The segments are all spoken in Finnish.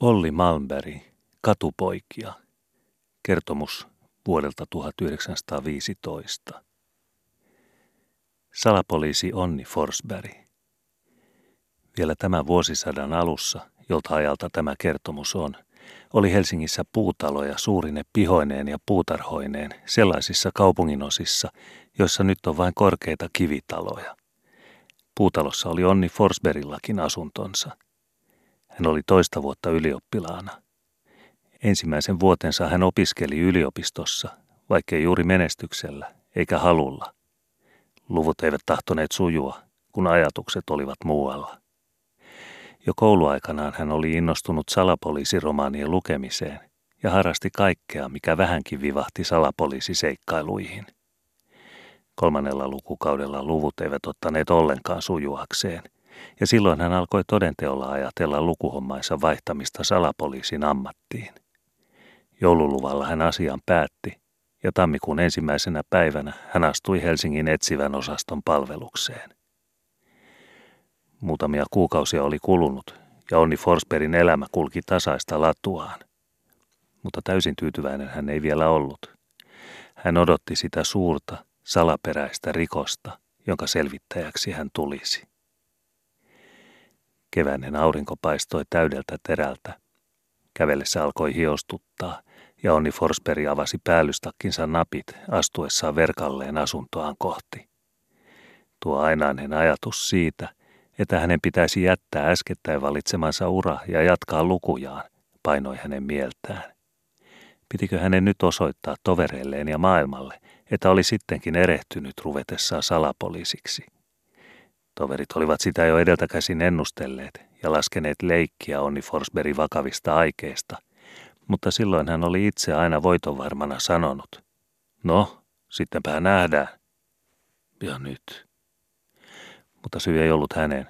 Olli Malmberg, Katupoikia. Kertomus vuodelta 1915. Salapoliisi Onni Forsberg. Vielä tämän vuosisadan alussa, jolta ajalta tämä kertomus on, oli Helsingissä puutaloja suurine pihoineen ja puutarhoineen sellaisissa kaupunginosissa, joissa nyt on vain korkeita kivitaloja. Puutalossa oli Onni Forsbergillakin asuntonsa – hän oli toista vuotta ylioppilaana. Ensimmäisen vuotensa hän opiskeli yliopistossa, vaikkei juuri menestyksellä eikä halulla. Luvut eivät tahtoneet sujua, kun ajatukset olivat muualla. Jo kouluaikanaan hän oli innostunut salapoliisiromaanien lukemiseen ja harrasti kaikkea, mikä vähänkin vivahti salapoliisiseikkailuihin. Kolmannella lukukaudella luvut eivät ottaneet ollenkaan sujuakseen – ja silloin hän alkoi todenteolla ajatella lukuhommaissa vaihtamista salapoliisin ammattiin. Joululuvalla hän asian päätti, ja tammikuun ensimmäisenä päivänä hän astui Helsingin etsivän osaston palvelukseen. Muutamia kuukausia oli kulunut, ja Onni Forsbergin elämä kulki tasaista latuaan. Mutta täysin tyytyväinen hän ei vielä ollut. Hän odotti sitä suurta, salaperäistä rikosta, jonka selvittäjäksi hän tulisi. Keväinen aurinko paistoi täydeltä terältä. Kävellessä alkoi hiostuttaa, ja Onni Forsberg avasi päällystakkinsa napit astuessaan verkalleen asuntoaan kohti. Tuo ainainen ajatus siitä, että hänen pitäisi jättää äskettäin valitsemansa ura ja jatkaa lukujaan, painoi hänen mieltään. Pitikö hänen nyt osoittaa tovereilleen ja maailmalle, että oli sittenkin erehtynyt ruvetessaan salapoliisiksi? Toverit olivat sitä jo edeltäkäsin ennustelleet ja laskeneet leikkiä Onni Forsbergin vakavista aikeista, mutta silloin hän oli itse aina voitonvarmana sanonut, no, sittenpä nähdään. Ja nyt. Mutta syy ei ollut hänen,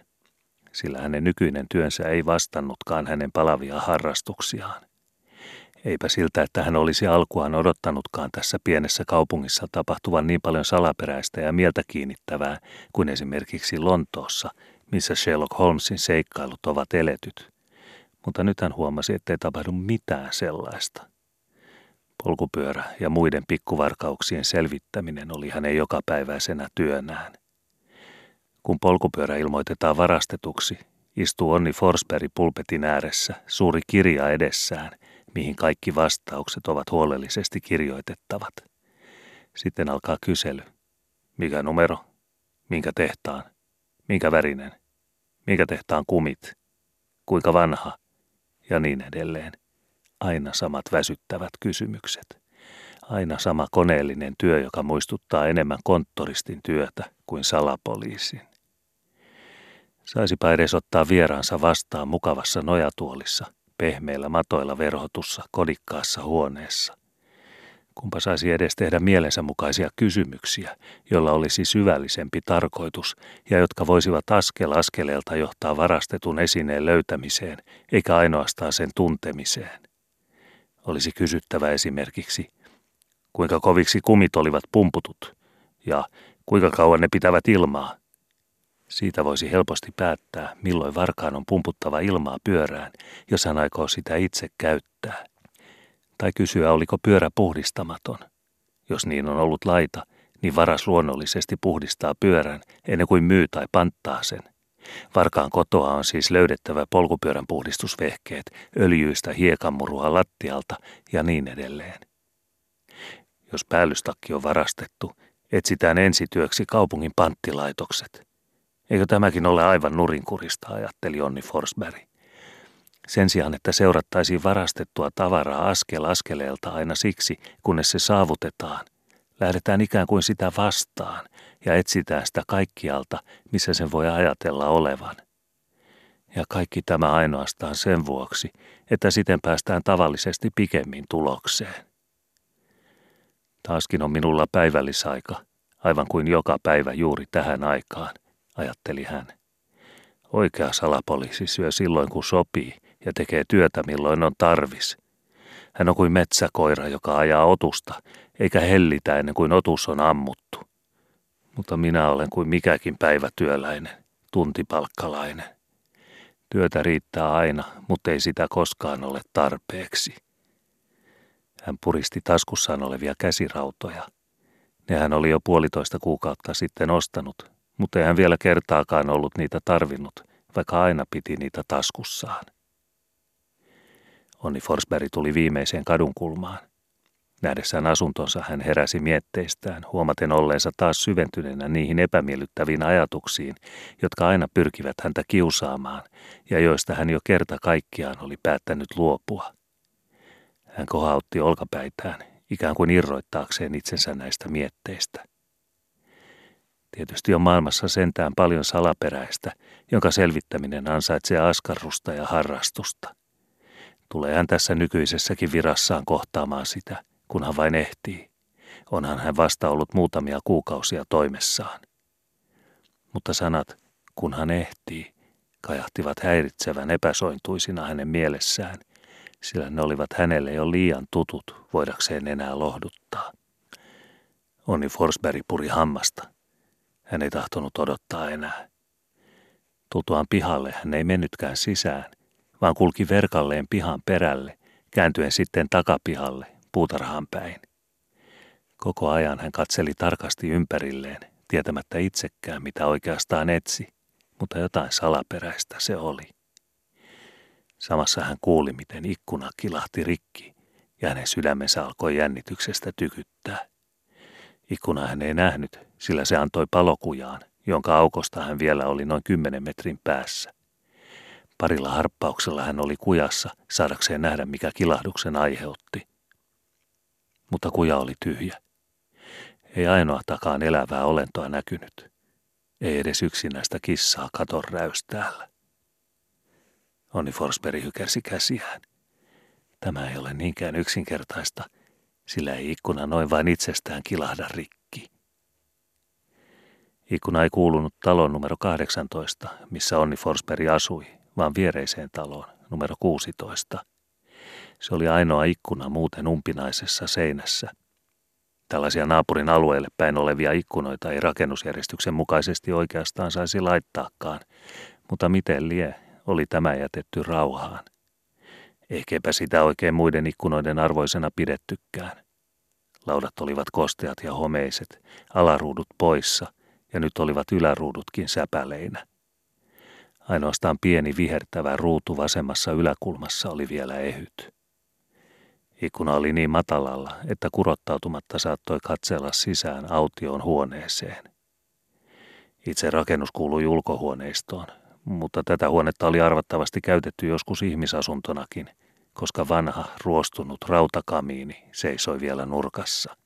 sillä hänen nykyinen työnsä ei vastannutkaan hänen palavia harrastuksiaan. Eipä siltä, että hän olisi alkuaan odottanutkaan tässä pienessä kaupungissa tapahtuvan niin paljon salaperäistä ja mieltä kiinnittävää kuin esimerkiksi Lontoossa, missä Sherlock Holmesin seikkailut ovat eletyt. Mutta nyt hän huomasi, ettei tapahdu mitään sellaista. Polkupyörä ja muiden pikkuvarkauksien selvittäminen oli hänen jokapäiväisenä työnään. Kun polkupyörä ilmoitetaan varastetuksi, istuu Onni Forsberg pulpetin ääressä, suuri kirja edessään – mihin kaikki vastaukset ovat huolellisesti kirjoitettavat. Sitten alkaa kysely. Mikä numero? Minkä tehtaan? Minkä värinen? Minkä tehtaan kumit? Kuinka vanha? Ja niin edelleen. Aina samat väsyttävät kysymykset. Aina sama koneellinen työ, joka muistuttaa enemmän konttoristin työtä kuin salapoliisin. Saisipa edes ottaa vieraansa vastaan mukavassa nojatuolissa – pehmeillä matoilla verhotussa kodikkaassa huoneessa. Kumpa saisi edes tehdä mielensä mukaisia kysymyksiä, jolla olisi syvällisempi tarkoitus ja jotka voisivat askel askeleelta johtaa varastetun esineen löytämiseen, eikä ainoastaan sen tuntemiseen. Olisi kysyttävä esimerkiksi, kuinka koviksi kumit olivat pumputut ja kuinka kauan ne pitävät ilmaa, siitä voisi helposti päättää, milloin varkaan on pumputtava ilmaa pyörään, jos hän aikoo sitä itse käyttää. Tai kysyä, oliko pyörä puhdistamaton. Jos niin on ollut laita, niin varas luonnollisesti puhdistaa pyörän ennen kuin myy tai panttaa sen. Varkaan kotoa on siis löydettävä polkupyörän puhdistusvehkeet, öljyistä hiekanmurua lattialta ja niin edelleen. Jos päällystakki on varastettu, etsitään ensityöksi kaupungin panttilaitokset – Eikö tämäkin ole aivan nurinkurista, ajatteli Onni Forsberg. Sen sijaan, että seurattaisiin varastettua tavaraa askel askeleelta aina siksi, kunnes se saavutetaan, lähdetään ikään kuin sitä vastaan ja etsitään sitä kaikkialta, missä sen voi ajatella olevan. Ja kaikki tämä ainoastaan sen vuoksi, että siten päästään tavallisesti pikemmin tulokseen. Taaskin on minulla päivällisaika, aivan kuin joka päivä juuri tähän aikaan – ajatteli hän. Oikea salapoliisi syö silloin kun sopii ja tekee työtä milloin on tarvis. Hän on kuin metsäkoira, joka ajaa otusta, eikä hellitä ennen kuin otus on ammuttu. Mutta minä olen kuin mikäkin päivätyöläinen, tuntipalkkalainen. Työtä riittää aina, mutta ei sitä koskaan ole tarpeeksi. Hän puristi taskussaan olevia käsirautoja. Nehän oli jo puolitoista kuukautta sitten ostanut, mutta ei hän vielä kertaakaan ollut niitä tarvinnut, vaikka aina piti niitä taskussaan. Onni Forsberg tuli viimeiseen kadunkulmaan. Nähdessään asuntonsa hän heräsi mietteistään, huomaten olleensa taas syventyneenä niihin epämiellyttäviin ajatuksiin, jotka aina pyrkivät häntä kiusaamaan ja joista hän jo kerta kaikkiaan oli päättänyt luopua. Hän kohautti olkapäitään, ikään kuin irroittaakseen itsensä näistä mietteistä. Tietysti on maailmassa sentään paljon salaperäistä, jonka selvittäminen ansaitsee askarrusta ja harrastusta. Tulee hän tässä nykyisessäkin virassaan kohtaamaan sitä, kunhan vain ehtii. Onhan hän vasta ollut muutamia kuukausia toimessaan. Mutta sanat, kunhan ehtii, kajahtivat häiritsevän epäsointuisina hänen mielessään, sillä ne olivat hänelle jo liian tutut voidakseen enää lohduttaa. Onni Forsberg puri hammasta. Hän ei tahtonut odottaa enää. Tultuaan pihalle hän ei mennytkään sisään, vaan kulki verkalleen pihan perälle, kääntyen sitten takapihalle, puutarhaan päin. Koko ajan hän katseli tarkasti ympärilleen, tietämättä itsekään mitä oikeastaan etsi, mutta jotain salaperäistä se oli. Samassa hän kuuli, miten ikkuna kilahti rikki ja hänen sydämensä alkoi jännityksestä tykyttää. Ikkuna hän ei nähnyt, sillä se antoi palokujaan, jonka aukosta hän vielä oli noin kymmenen metrin päässä. Parilla harppauksella hän oli kujassa saadakseen nähdä, mikä kilahduksen aiheutti. Mutta kuja oli tyhjä. Ei ainoatakaan elävää olentoa näkynyt. Ei edes yksinäistä kissaa katon räystäällä. Onni Forsberg hykersi käsiään. Tämä ei ole niinkään yksinkertaista, sillä ei ikkuna noin vain itsestään kilahda rikki. Ikkuna ei kuulunut talon numero 18, missä Onni Forsberg asui, vaan viereiseen taloon, numero 16. Se oli ainoa ikkuna muuten umpinaisessa seinässä. Tällaisia naapurin alueelle päin olevia ikkunoita ei rakennusjärjestyksen mukaisesti oikeastaan saisi laittaakaan, mutta miten lie, oli tämä jätetty rauhaan. Ehkäpä sitä oikein muiden ikkunoiden arvoisena pidettykään. Laudat olivat kosteat ja homeiset, alaruudut poissa, ja nyt olivat yläruudutkin säpäleinä. Ainoastaan pieni vihertävä ruutu vasemmassa yläkulmassa oli vielä ehyt. Ikkuna oli niin matalalla, että kurottautumatta saattoi katsella sisään autioon huoneeseen. Itse rakennus kuului ulkohuoneistoon, mutta tätä huonetta oli arvattavasti käytetty joskus ihmisasuntonakin, koska vanha, ruostunut rautakamiini seisoi vielä nurkassa.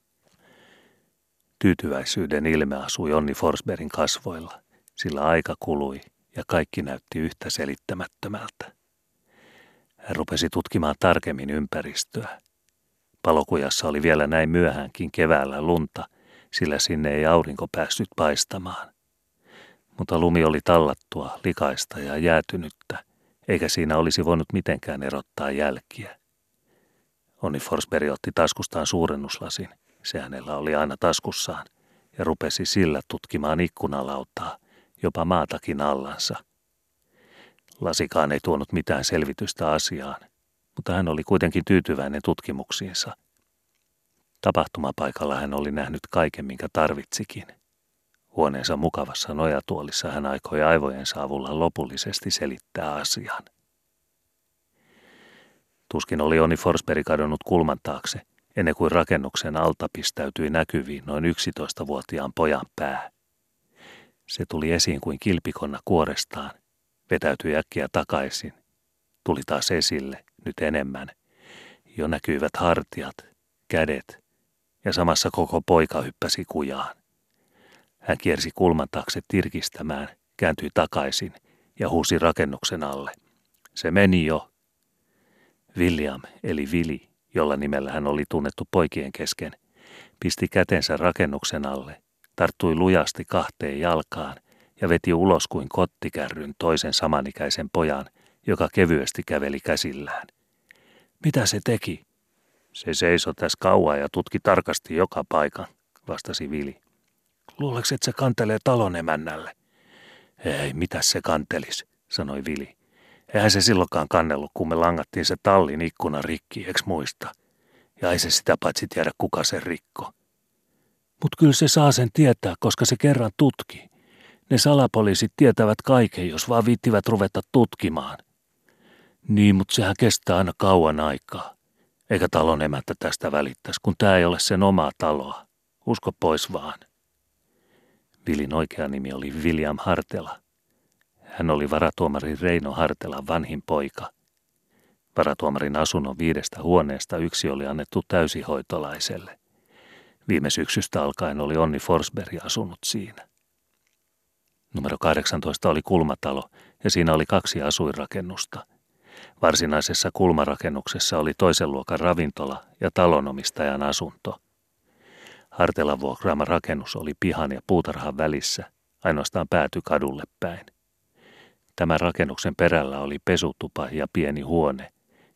Tyytyväisyyden ilme asui Onni Forsbergin kasvoilla, sillä aika kului ja kaikki näytti yhtä selittämättömältä. Hän rupesi tutkimaan tarkemmin ympäristöä. Palokujassa oli vielä näin myöhäänkin keväällä lunta, sillä sinne ei aurinko päässyt paistamaan mutta lumi oli tallattua, likaista ja jäätynyttä, eikä siinä olisi voinut mitenkään erottaa jälkiä. Onni Forsberg otti taskustaan suurennuslasin, se hänellä oli aina taskussaan, ja rupesi sillä tutkimaan ikkunalautaa, jopa maatakin allansa. Lasikaan ei tuonut mitään selvitystä asiaan, mutta hän oli kuitenkin tyytyväinen tutkimuksiinsa. Tapahtumapaikalla hän oli nähnyt kaiken, minkä tarvitsikin – Huoneensa mukavassa nojatuolissa hän aikoi aivojensa avulla lopullisesti selittää asian. Tuskin oli Onni Forsberg kadonnut kulman taakse, ennen kuin rakennuksen alta pistäytyi näkyviin noin 11-vuotiaan pojan pää. Se tuli esiin kuin kilpikonna kuorestaan, vetäytyi äkkiä takaisin, tuli taas esille, nyt enemmän. Jo näkyivät hartiat, kädet, ja samassa koko poika hyppäsi kujaan. Hän kiersi kulman taakse tirkistämään, kääntyi takaisin ja huusi rakennuksen alle. Se meni jo. William, eli Vili, jolla nimellä hän oli tunnettu poikien kesken, pisti kätensä rakennuksen alle, tarttui lujasti kahteen jalkaan ja veti ulos kuin kottikärryn toisen samanikäisen pojan, joka kevyesti käveli käsillään. Mitä se teki? Se seisoi tässä kauan ja tutki tarkasti joka paikan, vastasi Vili. Luuleeko, että se kantelee talon emännälle? Ei, mitä se kantelis, sanoi Vili. Eihän se silloinkaan kannellut, kun me langattiin se tallin ikkuna rikki, eks muista? Ja ei se sitä paitsi tiedä, kuka se rikko. Mut kyllä se saa sen tietää, koska se kerran tutki. Ne salapoliisit tietävät kaiken, jos vaan viittivät ruveta tutkimaan. Niin, mutta sehän kestää aina kauan aikaa. Eikä talon emättä tästä välittäisi, kun tämä ei ole sen omaa taloa. Usko pois vaan. Vilin oikea nimi oli William Hartela. Hän oli varatuomari Reino Hartelan vanhin poika. Varatuomarin asunnon viidestä huoneesta yksi oli annettu täysihoitolaiselle. Viime syksystä alkaen oli Onni Forsberg asunut siinä. Numero 18 oli kulmatalo ja siinä oli kaksi asuinrakennusta. Varsinaisessa kulmarakennuksessa oli toisen luokan ravintola ja talonomistajan asunto. Hartelan vuokraama rakennus oli pihan ja puutarhan välissä, ainoastaan pääty kadulle päin. Tämän rakennuksen perällä oli pesutupa ja pieni huone,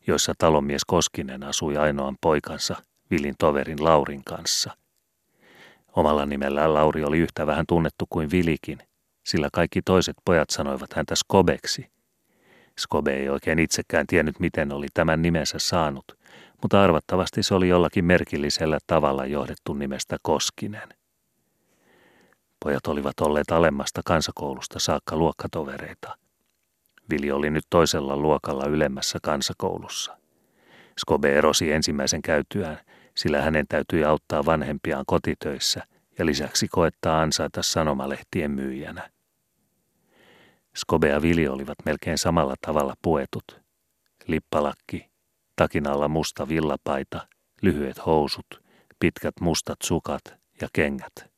joissa talonmies Koskinen asui ainoan poikansa, Vilin toverin Laurin kanssa. Omalla nimellään Lauri oli yhtä vähän tunnettu kuin Vilikin, sillä kaikki toiset pojat sanoivat häntä Skobeksi. Skobe ei oikein itsekään tiennyt, miten oli tämän nimensä saanut, mutta arvattavasti se oli jollakin merkillisellä tavalla johdettu nimestä Koskinen. Pojat olivat olleet alemmasta kansakoulusta saakka luokkatovereita. Vili oli nyt toisella luokalla ylemmässä kansakoulussa. Skobe erosi ensimmäisen käytyään, sillä hänen täytyi auttaa vanhempiaan kotitöissä ja lisäksi koettaa ansaita sanomalehtien myyjänä. Skobe ja Vili olivat melkein samalla tavalla puetut. Lippalakki, takin alla musta villapaita, lyhyet housut, pitkät mustat sukat ja kengät.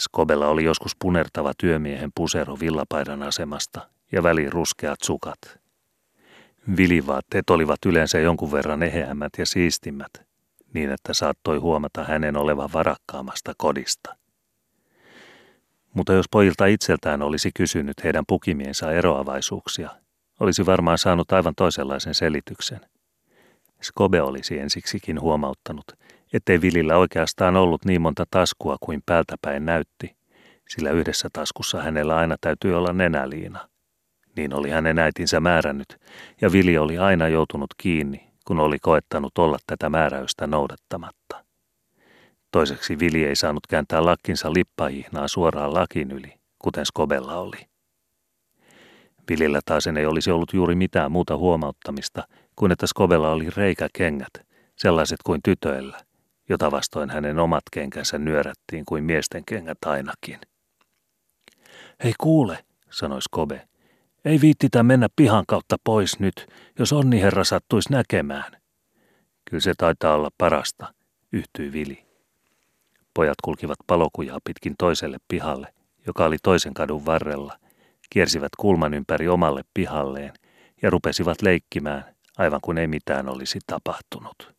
Skobella oli joskus punertava työmiehen pusero villapaidan asemasta ja väliin ruskeat sukat. Vilivaatteet olivat yleensä jonkun verran eheämmät ja siistimmät, niin että saattoi huomata hänen olevan varakkaamasta kodista. Mutta jos pojilta itseltään olisi kysynyt heidän pukimiensa eroavaisuuksia, olisi varmaan saanut aivan toisenlaisen selityksen. Skobe olisi ensiksikin huomauttanut, ettei Vilillä oikeastaan ollut niin monta taskua kuin päältäpäin näytti, sillä yhdessä taskussa hänellä aina täytyy olla nenäliina. Niin oli hänen äitinsä määrännyt, ja Vili oli aina joutunut kiinni, kun oli koettanut olla tätä määräystä noudattamatta. Toiseksi Vili ei saanut kääntää lakkinsa lippahihnaa suoraan lakin yli, kuten Skobella oli. Vilillä taas ei olisi ollut juuri mitään muuta huomauttamista kuin että Skobella oli reikäkengät, sellaiset kuin tytöillä, jota vastoin hänen omat kenkänsä nyörättiin kuin miesten kengät ainakin. Hei kuule, sanoi Skobe, ei viittitä mennä pihan kautta pois nyt, jos onni herra sattuisi näkemään. Kyllä se taitaa olla parasta, yhtyi Vili. Pojat kulkivat palokujaa pitkin toiselle pihalle, joka oli toisen kadun varrella, kiersivät kulman ympäri omalle pihalleen ja rupesivat leikkimään, aivan kuin ei mitään olisi tapahtunut.